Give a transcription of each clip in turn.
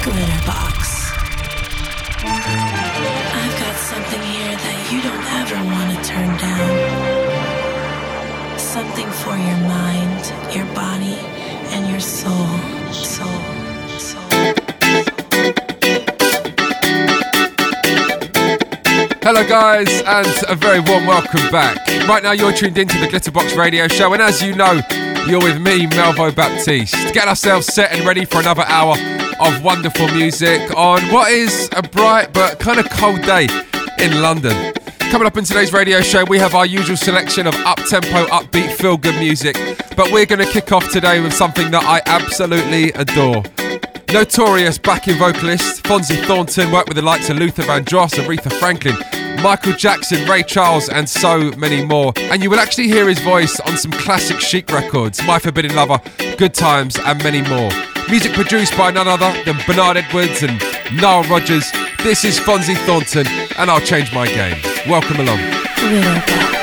Glitterbox. I've got something here that you don't ever want to turn down. Something for your mind, your body, and your soul. Soul. Hello, guys, and a very warm welcome back. Right now, you're tuned into the Glitterbox Radio Show, and as you know, you're with me, Melvo Baptiste. Get ourselves set and ready for another hour of wonderful music on what is a bright but kind of cold day in London. Coming up in today's radio show, we have our usual selection of up tempo, upbeat, feel good music, but we're going to kick off today with something that I absolutely adore. Notorious backing vocalist Fonzi Thornton worked with the likes of Luther Vandross, Aretha Franklin, Michael Jackson, Ray Charles, and so many more. And you will actually hear his voice on some classic chic records My Forbidden Lover, Good Times, and many more. Music produced by none other than Bernard Edwards and Nile Rodgers. This is Fonzi Thornton, and I'll change my game. Welcome along.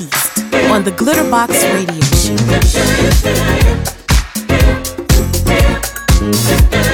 On the Glitterbox Radio Show.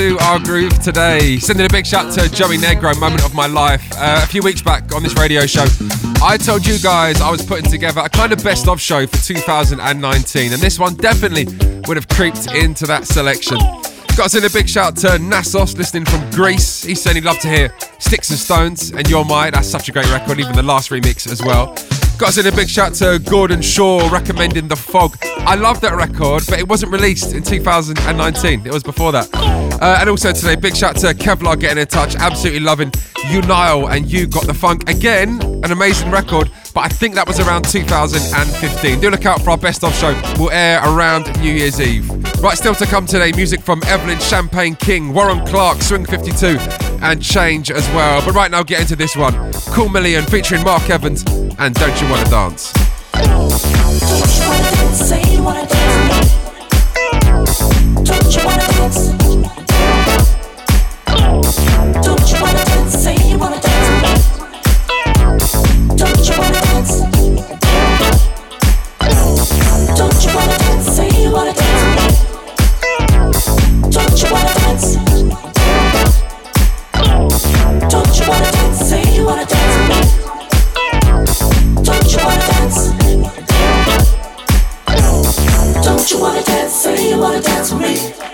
Into our groove today. Sending a big shout to Joey Negro, moment of my life. Uh, a few weeks back on this radio show, I told you guys I was putting together a kind of best of show for 2019, and this one definitely would have creeped into that selection. Got to send a big shout to Nassos, listening from Greece. He said he'd love to hear Sticks and Stones and You're My. That's such a great record, even the last remix as well. Got to send a big shout to Gordon Shaw recommending The Fog. I love that record, but it wasn't released in 2019. It was before that. Uh, and also today, big shout to Kevlar getting in touch. Absolutely loving You Nile and You Got the Funk. Again, an amazing record, but I think that was around 2015. Do look out for our best of show. We'll air around New Year's Eve. Right, still to come today, music from Evelyn Champagne King, Warren Clark, Swing 52, and Change as well. But right now, get into this one. Cool Million featuring Mark Evans and Don't You Wanna Dance? Don't you wanna dance? Don't you wanna dance? Say you wanna dance with me.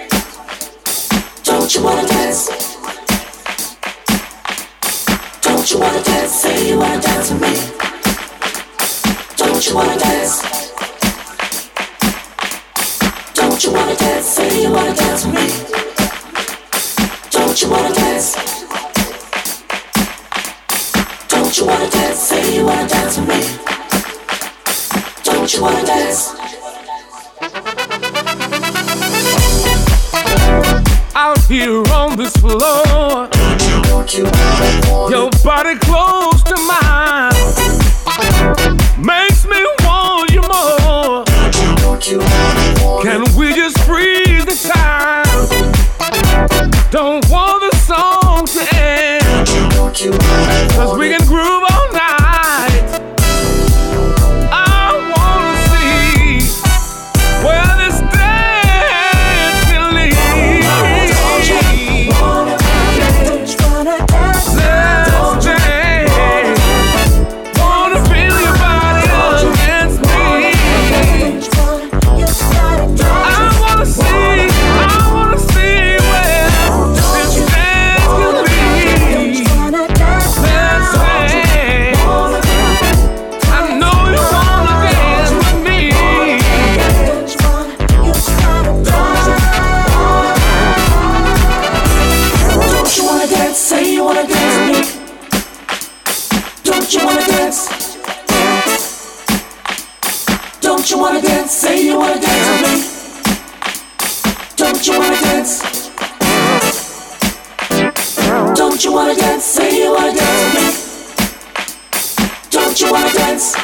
Don't you wanna dance?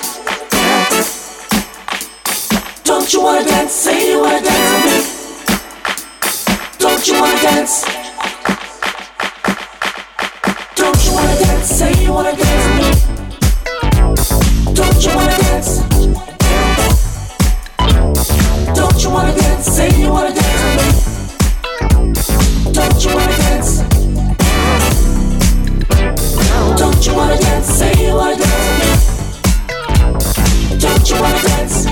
Don't you wanna dance? Say you wanna dance with me. Don't you wanna dance? Don't you wanna dance? Say you wanna dance with me. Don't you wanna dance? Don't you wanna dance? Say you wanna dance with me. Don't you wanna dance? Don't you wanna dance? Say you wanna dance with me. Don't you wanna dance?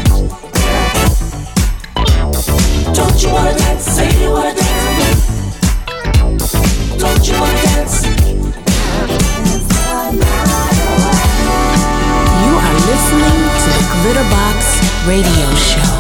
Don't you wanna dance? Say you wanna dance me. Don't you wanna dance? You are listening to the Glitterbox Radio Show.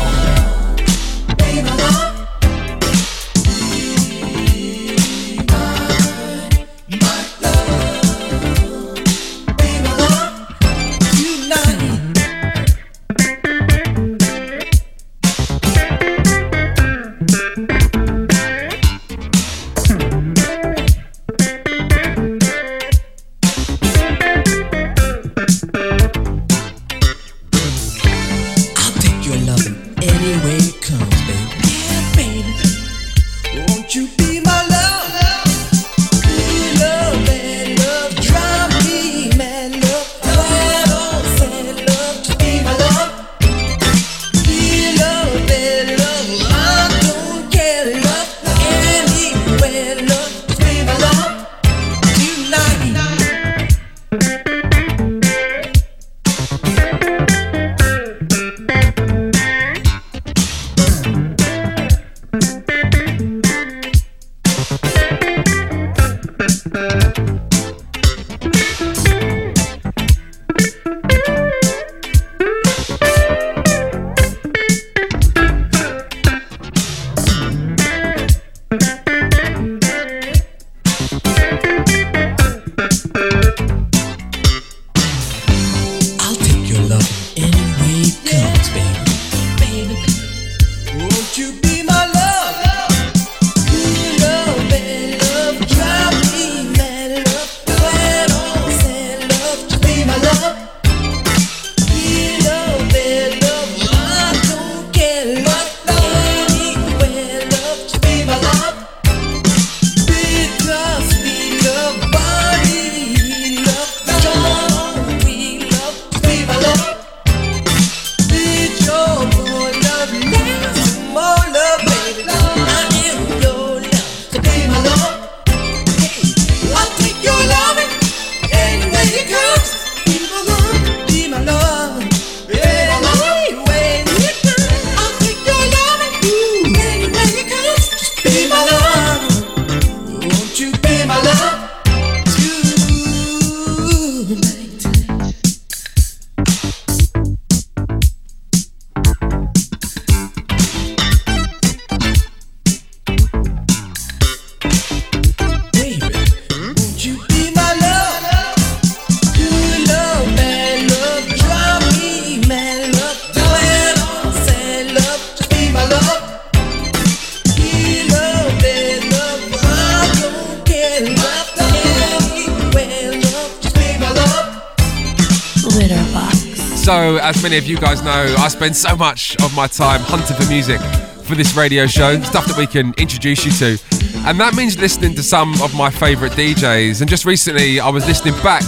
So, as many of you guys know, I spend so much of my time hunting for music for this radio show, stuff that we can introduce you to. And that means listening to some of my favourite DJs. And just recently, I was listening back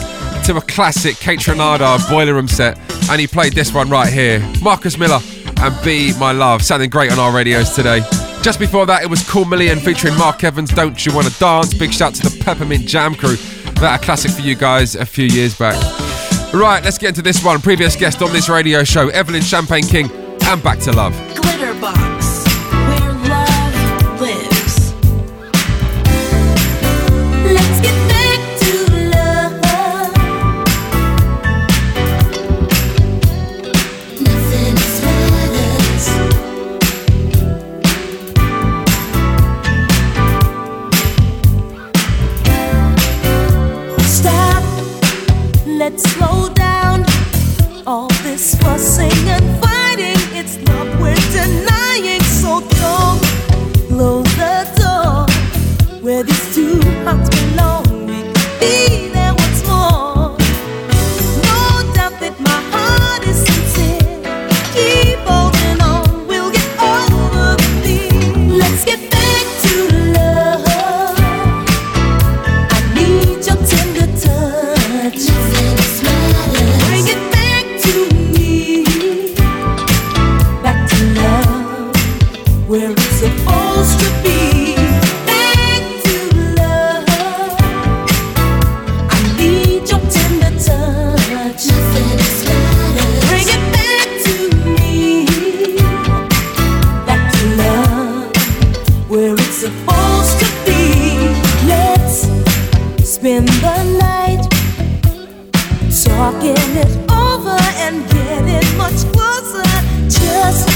to a classic Kaytranada Boiler Room set, and he played this one right here Marcus Miller and Be My Love, sounding great on our radios today. Just before that, it was Cool Million featuring Mark Evans, Don't You Wanna Dance? Big shout to the Peppermint Jam crew. That a classic for you guys a few years back. Right, let's get into this one. Previous guest on this radio show, Evelyn Champagne King, and Back to Love. Glitterbox, supposed to be. Let's spend the night talking it over and getting much closer. Just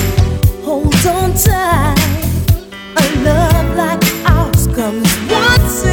hold on tight. A love like ours comes once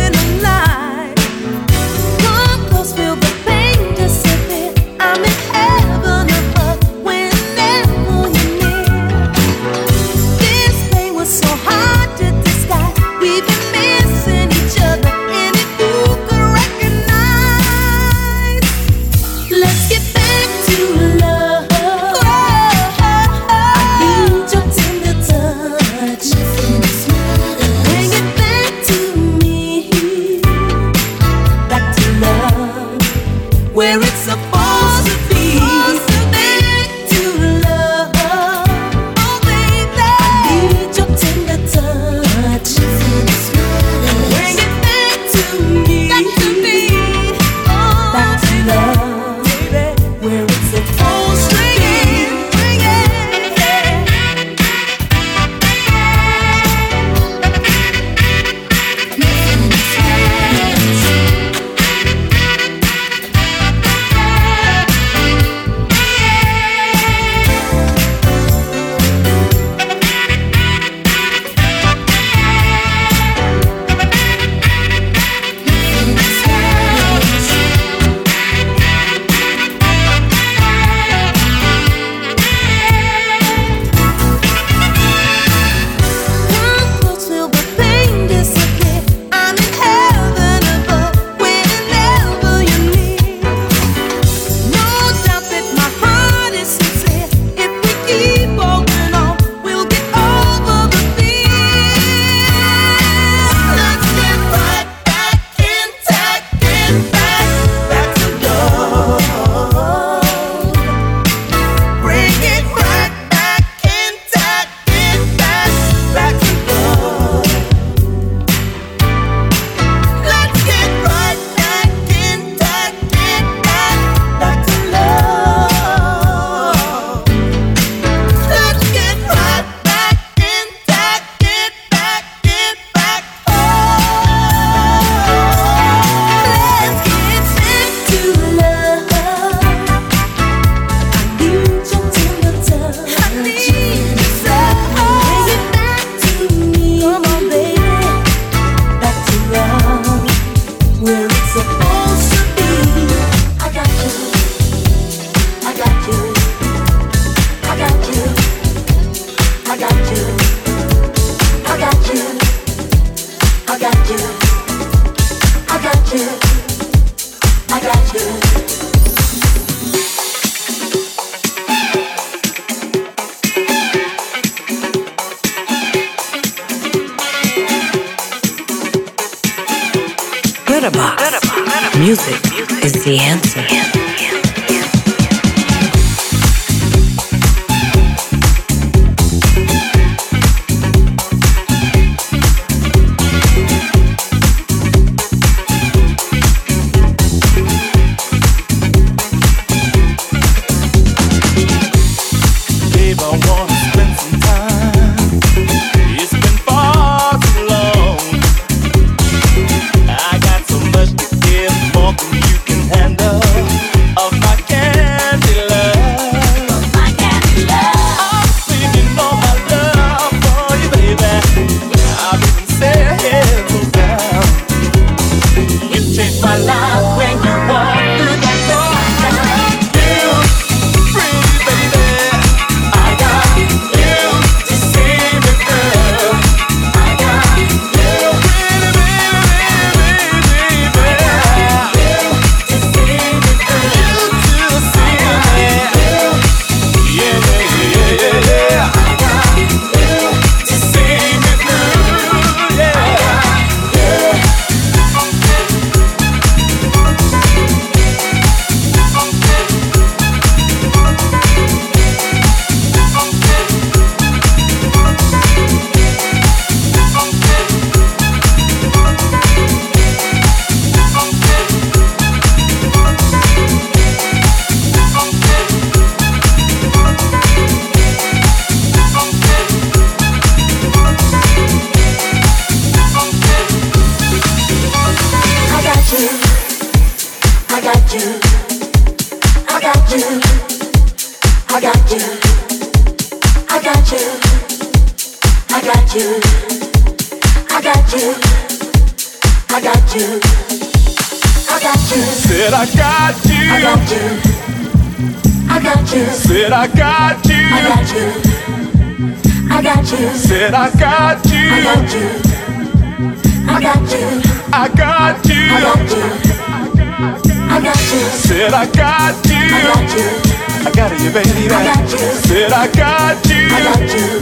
you, baby. I got you. Said I got you. I got you.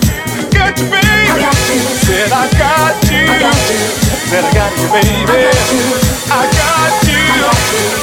Got you, baby. I got you. Said I got you. I got you. Said I got you, baby. I got you. I got you.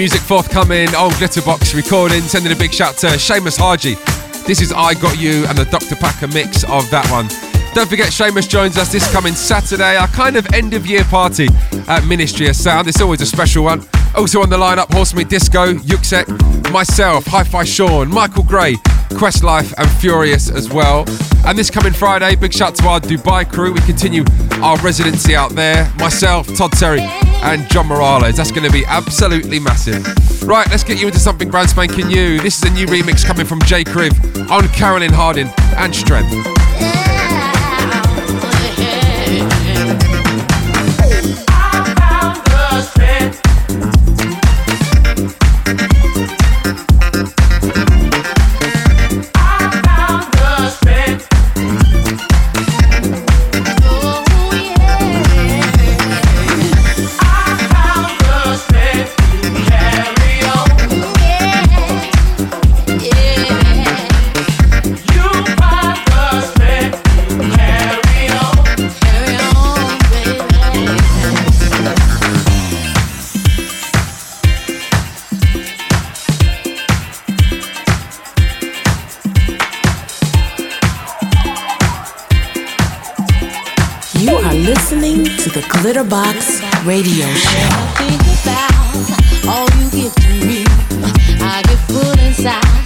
music forthcoming on Glitterbox Recording. Sending a big shout to Seamus Haji. This is I Got You and the Dr. Packer mix of that one. Don't forget, Seamus joins us this coming Saturday, our kind of end of year party at Ministry of Sound. It's always a special one. Also on the lineup, Horsemeat Disco, Yuksek, myself, Hi Fi Sean, Michael Gray, Qwestlife, and Furious as well. And this coming Friday, big shout to our Dubai crew. We continue our residency out there. Myself, Todd Terry, and John Morales. That's going to be absolutely massive. Right, let's get you into something brand spanking new. This is a new remix coming from JKriv on Carolyn Hardin and Strength. To the Glitterbox Radio Show. think about all you give to me. I get full inside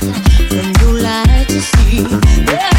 from light to see.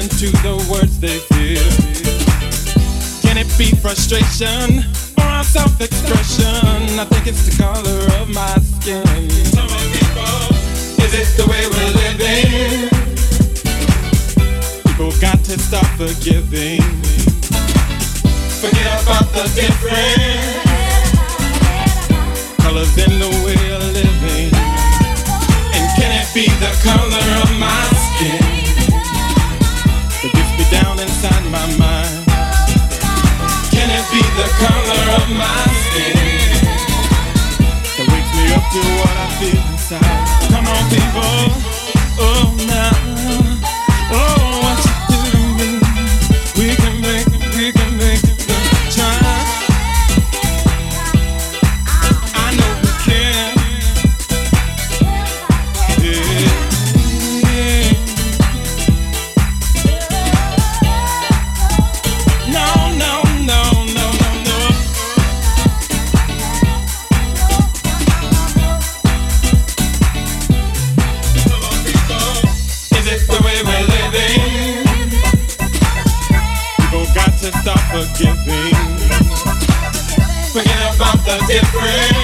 listen to the words they feel. Can it be frustration or self expression? I think it's the color. forgiving. Forget about the difference.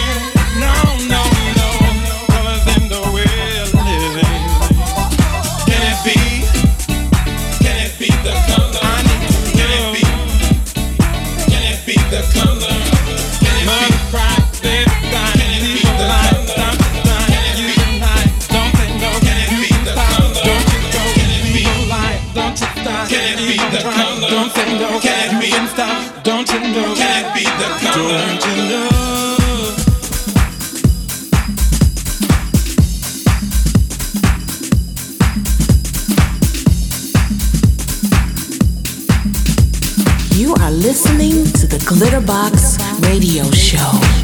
You are listening to the Glitterbox Radio Show.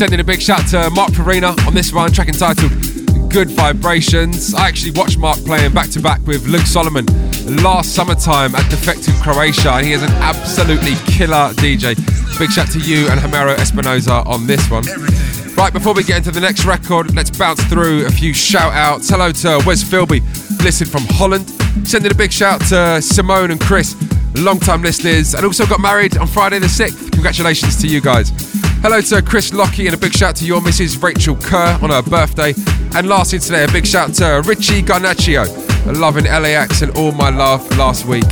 Sending a big shout to Mark Farina on this one, track entitled Good Vibrations. I actually watched Mark playing back to back with Luke Solomon last summertime at Defected Croatia, and he is an absolutely killer DJ. Big shout to you and Homero Espinoza on this one. Right, before we get into the next record, let's bounce through a few shout outs. Hello to Wes Philby, listening from Holland. Sending a big shout to Simone and Chris, long time listeners, and also got married on Friday the 6th. Congratulations to you guys. Hello to Chris Lockie and a big shout to your Mrs. Rachel Kerr on her birthday. And lastly today, a big shout to Richie Garnaccio, loving LAX and all my love last week.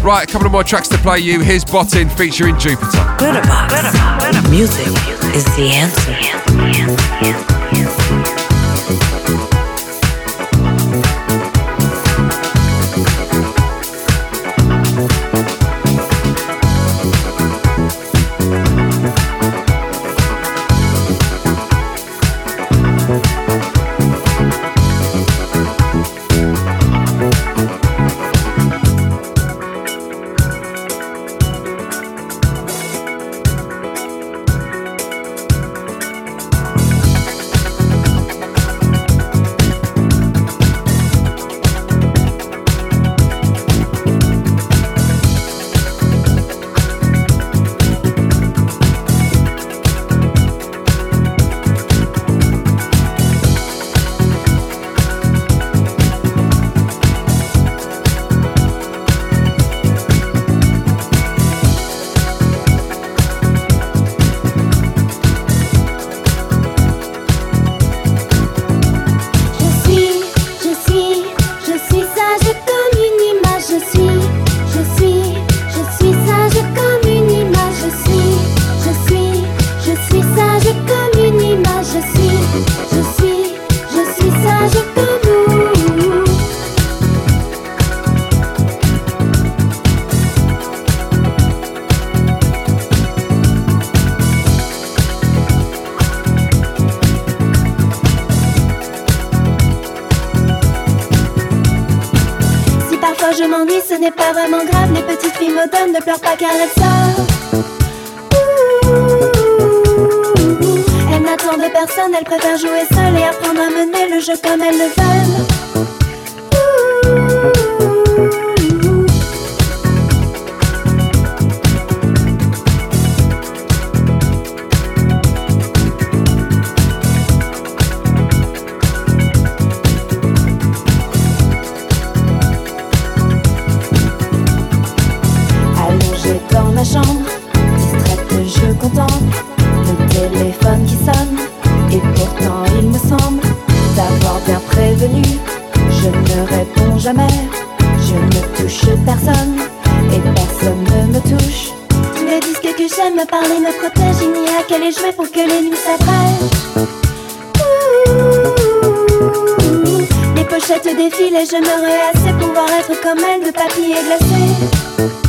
Right, a couple of more tracks to play you. Here's Bottin featuring Jupiter. Glitterbox. Music is the answer. Pour que les nuits s'abrègent. Les pochettes défilent et j'aimerais assez pouvoir être comme elle de papier glacé.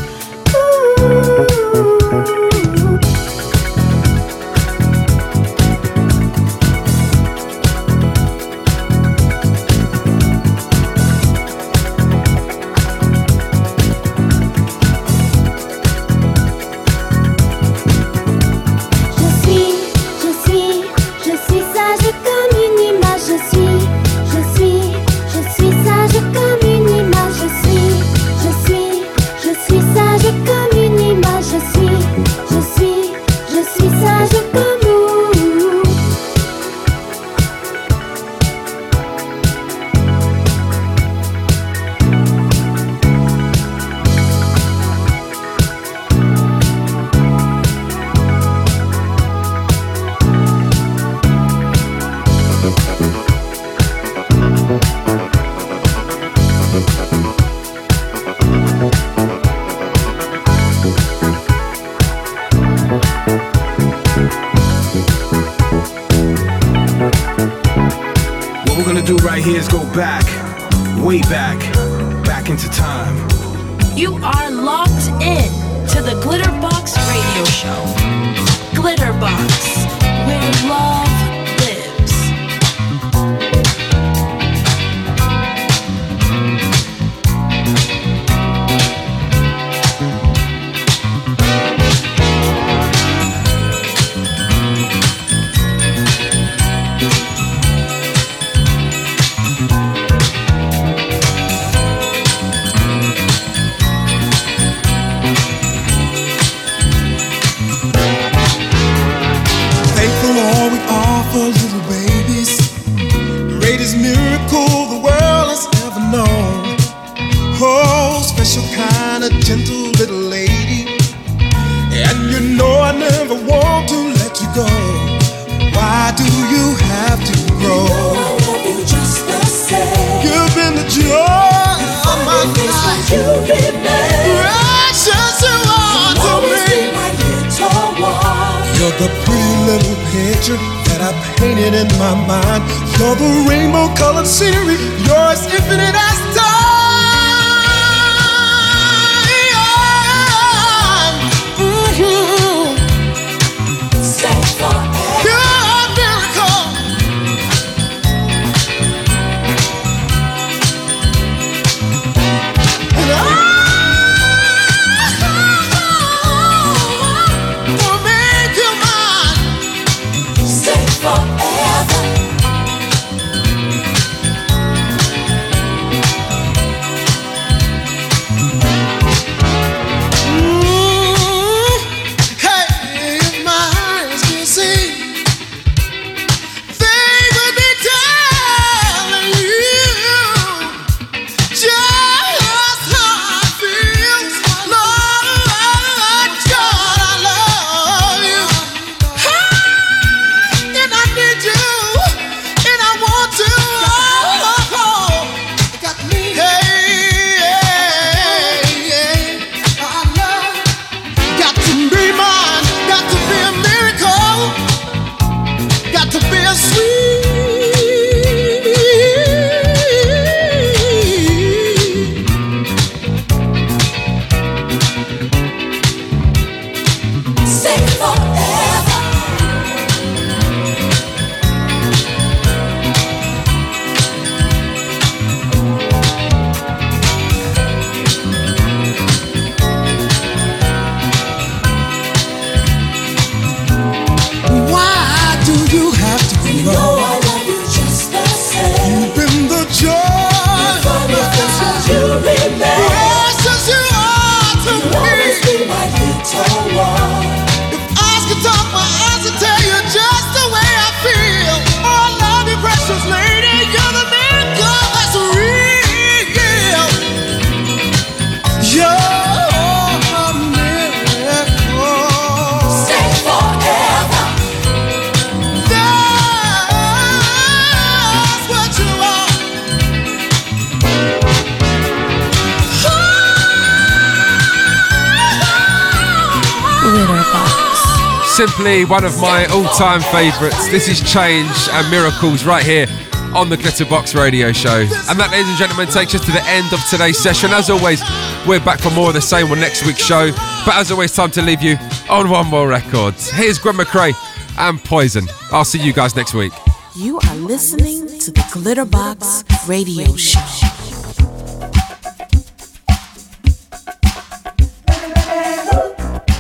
My all-time favourites. This is Change and Miracles right here on the Glitterbox Radio Show. And that, ladies and gentlemen, takes us to the end of today's session. As always, we're back for more of the same on next week's show. But as always, time to leave you on one more record. Here's Gwen McCrae and Poison. I'll see you guys next week. You are listening to the Glitterbox Radio Show.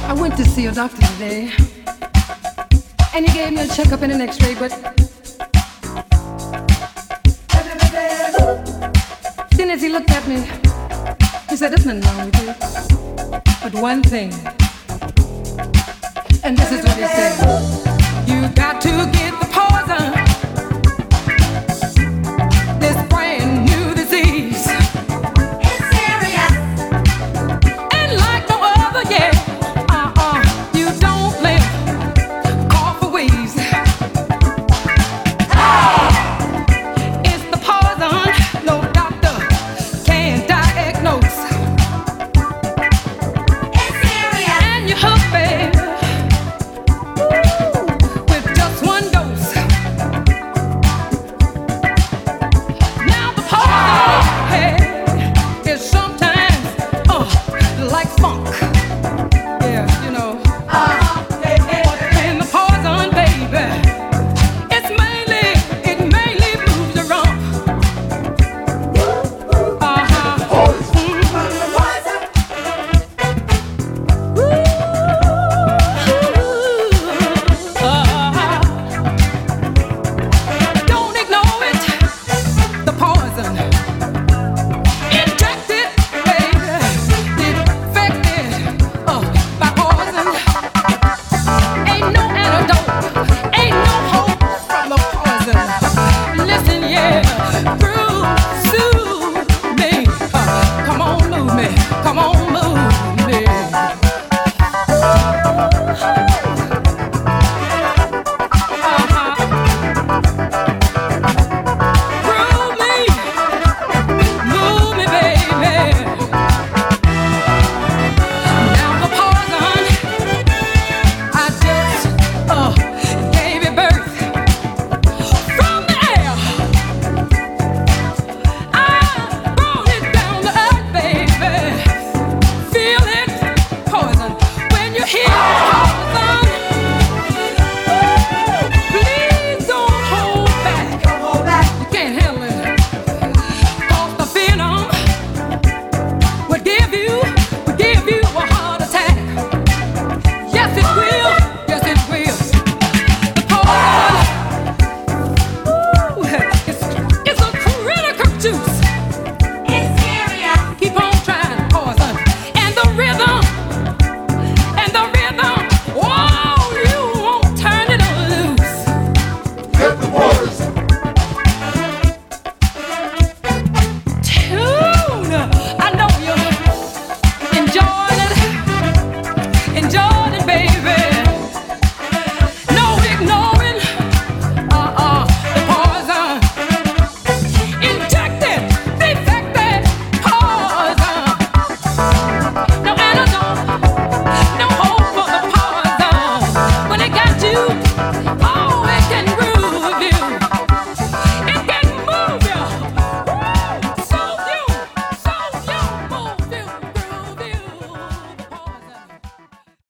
I went to see a doctor today, and he gave me a checkup and an X-ray, but then as he looked at me, he said, "There's nothing wrong with you, but one thing." And this is what he said: "You got to get the poison,